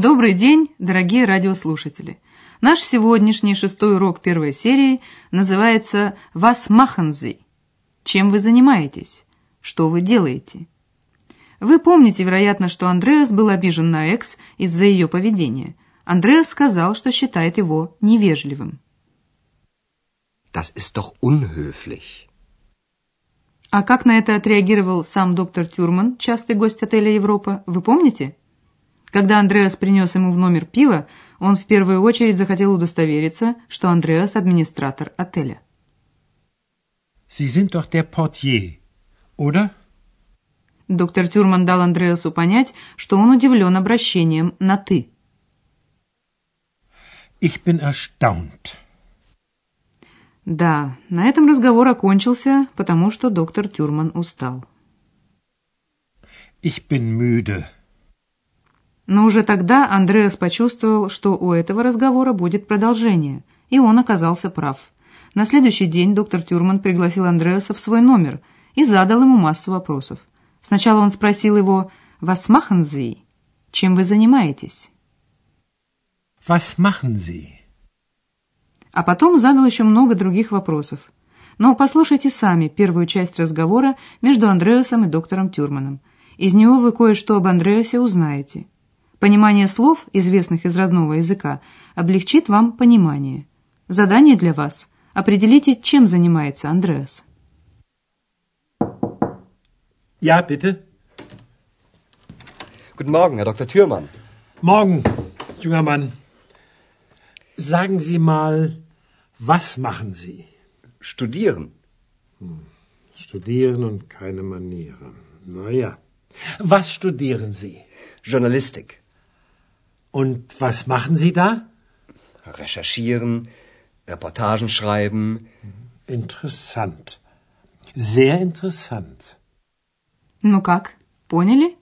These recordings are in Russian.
Добрый день, дорогие радиослушатели. Наш сегодняшний шестой урок первой серии называется «Was machen Sie?» Чем вы занимаетесь? Что вы делаете? Вы помните, вероятно, что Андреас был обижен на Экс из-за ее поведения. Андреас сказал, что считает его невежливым. Das ist doch unhöflich. А как на это отреагировал сам доктор Тюрман, частый гость отеля Европа, вы помните? Когда Андреас принес ему в номер пиво, он в первую очередь захотел удостовериться, что Андреас – администратор отеля. Sie sind doch der Portier, oder? Доктор Тюрман дал Андреасу понять, что он удивлен обращением на «ты». Ich bin erstaunt. Да, на этом разговор окончился, потому что доктор Тюрман устал. Ich bin müde. Но уже тогда Андреас почувствовал, что у этого разговора будет продолжение, и он оказался прав. На следующий день доктор Тюрман пригласил Андреаса в свой номер и задал ему массу вопросов. Сначала он спросил его «Was machen Sie?» «Чем вы занимаетесь?» Was machen Sie? А потом задал еще много других вопросов. Но послушайте сами первую часть разговора между Андреасом и доктором Тюрманом. Из него вы кое-что об Андреасе узнаете. Понимание слов, известных из родного языка, облегчит вам понимание. Задание для вас. Определите, чем занимается Андреас. Ja, bitte. Guten Morgen, Herr Dr. Thürmann. Morgen, junger Mann. Sagen Sie mal, was machen Sie? Studieren. Studieren und keine Manieren. Naja. Was studieren Sie? Journalistik. Und was machen Sie da? Recherchieren, Reportagen schreiben. Interessant. Sehr interessant. Ну как, поняли?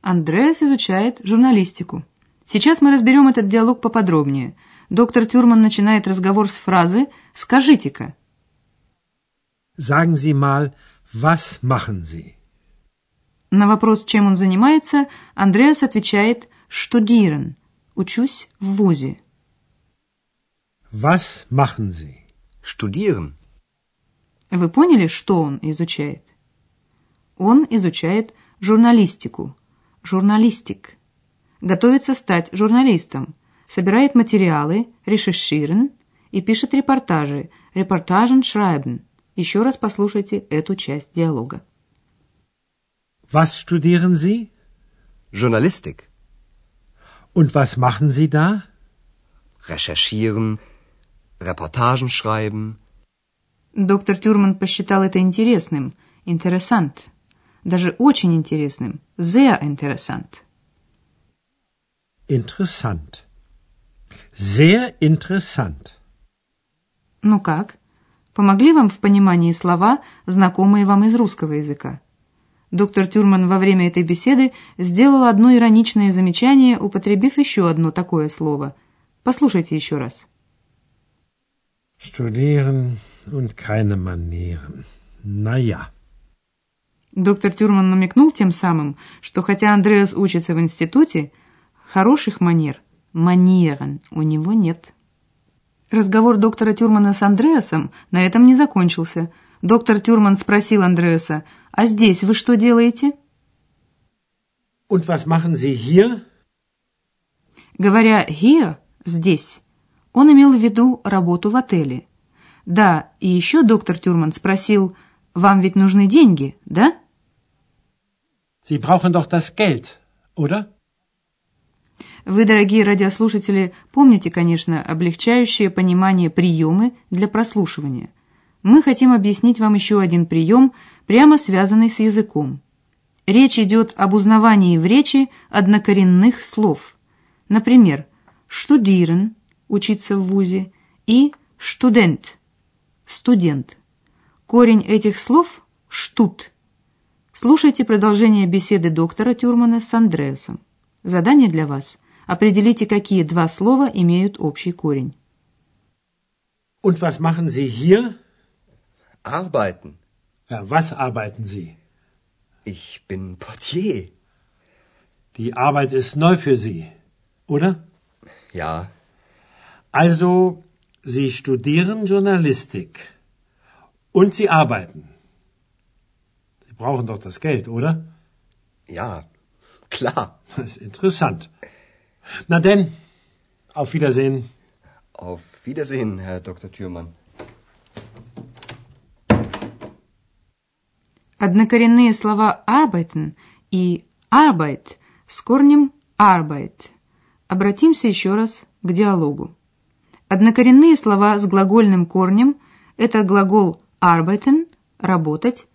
Андреас изучает журналистику. Сейчас мы разберем этот диалог поподробнее. Доктор Тюрман начинает разговор с фразы «Скажите-ка». Sagen Sie mal, was machen Sie? На вопрос, чем он занимается, Андреас отвечает «Studieren» – «Учусь в ВУЗе». Was machen Sie? Studieren. Вы поняли, что он изучает? Он изучает журналистику, журналистик. Готовится стать журналистом, собирает материалы, recherchieren и пишет репортажи, репортажен schreiben. Еще раз послушайте эту часть диалога. Was studieren Sie? Journalistik. Und was machen Sie da? Recherchieren, Reportagen schreiben. Доктор Тюрман посчитал это интересным, interessant, даже очень интересным, sehr interessant. Interessant. Sehr interessant. Ну как? Помогли вам в понимании слова, знакомые вам из русского языка? Доктор Тюрман во время этой беседы сделал одно ироничное замечание, употребив еще одно такое слово. Послушайте еще раз. Studieren und keine Manieren. Naja. Доктор Тюрман намекнул тем самым, что хотя Андреас учится в институте, хороших манер, манерен, у него нет. Разговор доктора Тюрмана с Андреасом на этом не закончился. Доктор Тюрман спросил Андреаса, «А здесь вы что делаете?» Und was machen Sie hier? Говоря «here» – «здесь», он имел в виду работу в отеле. Да, и еще доктор Тюрман спросил, «Вам ведь нужны деньги, да?» Sie brauchen doch das Geld, oder? Вы, дорогие радиослушатели, помните, конечно, облегчающее понимание приемы для прослушивания. Мы хотим объяснить вам еще один прием, прямо связанный с языком. Речь идет об узнавании в речи однокоренных слов. Например, «штудирен» учиться в вузе, и студент – студент. Корень этих слов – штут. Слушайте продолжение беседы доктора Тюрмана с Андреасом. Задание для вас. Определите, какие два слова имеют общий корень. Und was machen Sie hier? Arbeiten. Ja, was arbeiten Sie? Ich bin Portier. Die Arbeit ist neu für Sie, oder? Ja, Also, Sie studieren Journalistik. Und Sie arbeiten. Sie brauchen doch das Geld, oder? ja, klar. Das ist interessant. Na denn, auf Wiedersehen. Auf Wiedersehen, Herr Dr. Thürmann. Однокоренные слова arbeiten и arbeit с корнем arbeit. Обратимся еще раз к диалогу. Однокоренные слова с глагольным корнем – это глагол arbeiten – работать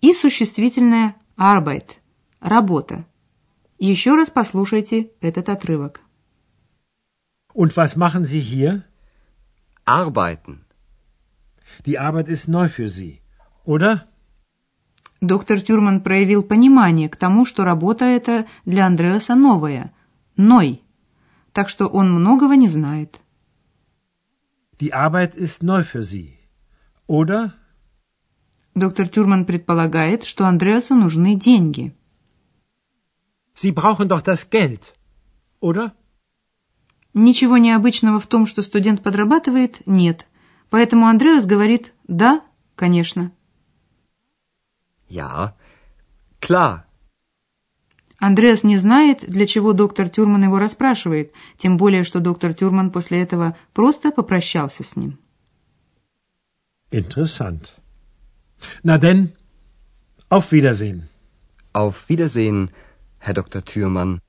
и существительное arbeit – работа. Еще раз послушайте этот отрывок. Und was machen Sie hier? Arbeiten. Die Arbeit ist neu für Sie, oder? Доктор Тюрман проявил понимание к тому, что работа эта для Андреаса новая, ной, так что он многого не знает. Die Arbeit ist neu für Sie, oder? Доктор Тюрман предполагает, что Андреасу нужны деньги. Sie brauchen doch das Geld, oder? Ничего необычного в том, что студент подрабатывает, нет. Поэтому Андреас говорит «да, конечно». Ja, klar. Андреас не знает, для чего доктор Тюрман его расспрашивает, тем более, что доктор Тюрман после этого просто попрощался с ним. Interessant. Na denn, auf Wiedersehen. Auf Wiedersehen, Herr Dr. Thürmann.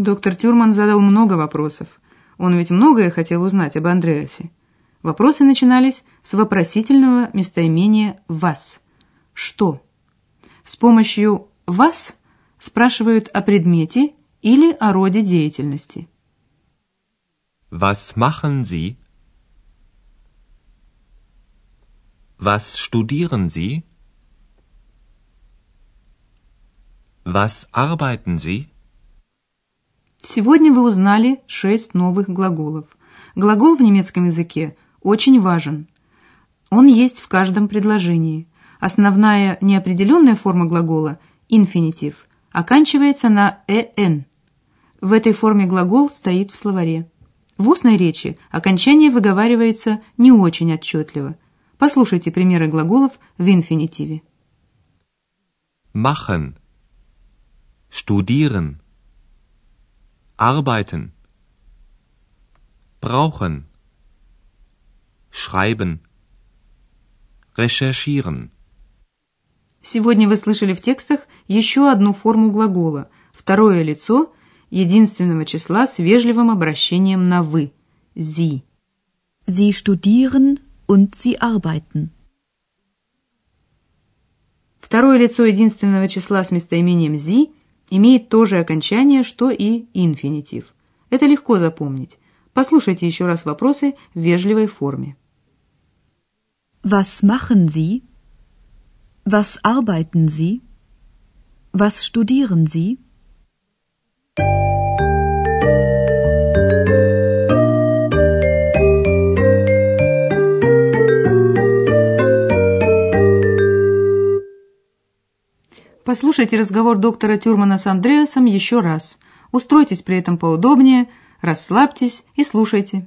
Доктор Тюрман задал много вопросов. Он ведь многое хотел узнать об Андреасе. Вопросы начинались с вопросительного местоимения «вас». Что? С помощью «вас» спрашивают о предмете или о роде деятельности. Was machen Sie? Was studieren Sie? Was arbeiten Sie? Сегодня вы узнали шесть новых глаголов. Глагол в немецком языке очень важен. Он есть в каждом предложении. Основная неопределенная форма глагола – инфинитив – оканчивается на «эн». В этой форме глагол стоит в словаре. В устной речи окончание выговаривается не очень отчетливо. Послушайте примеры глаголов в инфинитиве. Machen. Studieren. Arbeiten. Brauchen. Schreiben. Recherchieren. Сегодня вы слышали в текстах еще одну форму глагола, второе лицо единственного числа с вежливым обращением на «вы» – «sie». Sie studieren und sie arbeiten. Второе лицо единственного числа с местоимением «зи» имеет то же окончание, что и инфинитив. Это легко запомнить. Послушайте еще раз вопросы в вежливой форме. Was machen Sie? Was arbeiten Sie? Was studieren Sie? Послушайте разговор доктора Тюрмана с Андреасом еще раз. Устройтесь при этом поудобнее, расслабьтесь и слушайте.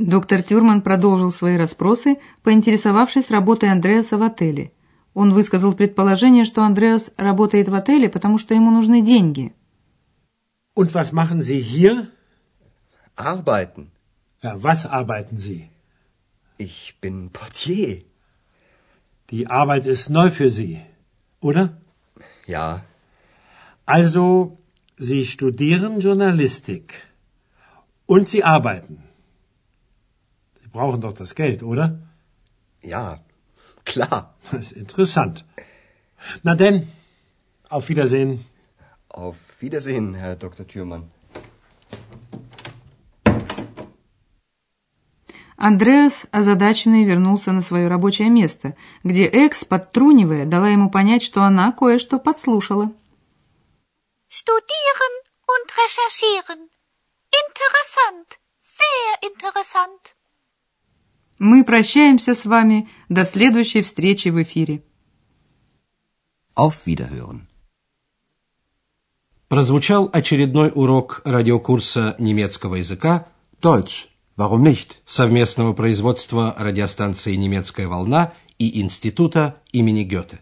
Доктор Тюрман продолжил свои расспросы, поинтересовавшись работой Андреаса в отеле. Он высказал предположение, что Андреас работает в отеле, потому что ему нужны деньги. Und was machen Sie hier? Arbeiten. Ja, was arbeiten Sie? Ich bin Portier. Die Arbeit ist neu für Sie, oder? Ja, Also, Sie studieren Journalistik. Und Sie arbeiten. Sie brauchen doch das Geld, oder? ja, klar. Das ist interessant. Na denn, auf Wiedersehen. Auf Wiedersehen, Herr Dr. Thürmann. Андреас, озадаченный, вернулся на свое рабочее место, где Экс, подтрунивая, дала ему понять, что она кое-что подслушала. Studieren und recherchieren. Interessant. Sehr interessant. Мы прощаемся с вами до следующей встречи в эфире. Auf Wiederhören. Прозвучал очередной урок радиокурса немецкого языка Deutsch. Warum nicht? совместного производства радиостанции «Немецкая волна» и Института имени Гёте.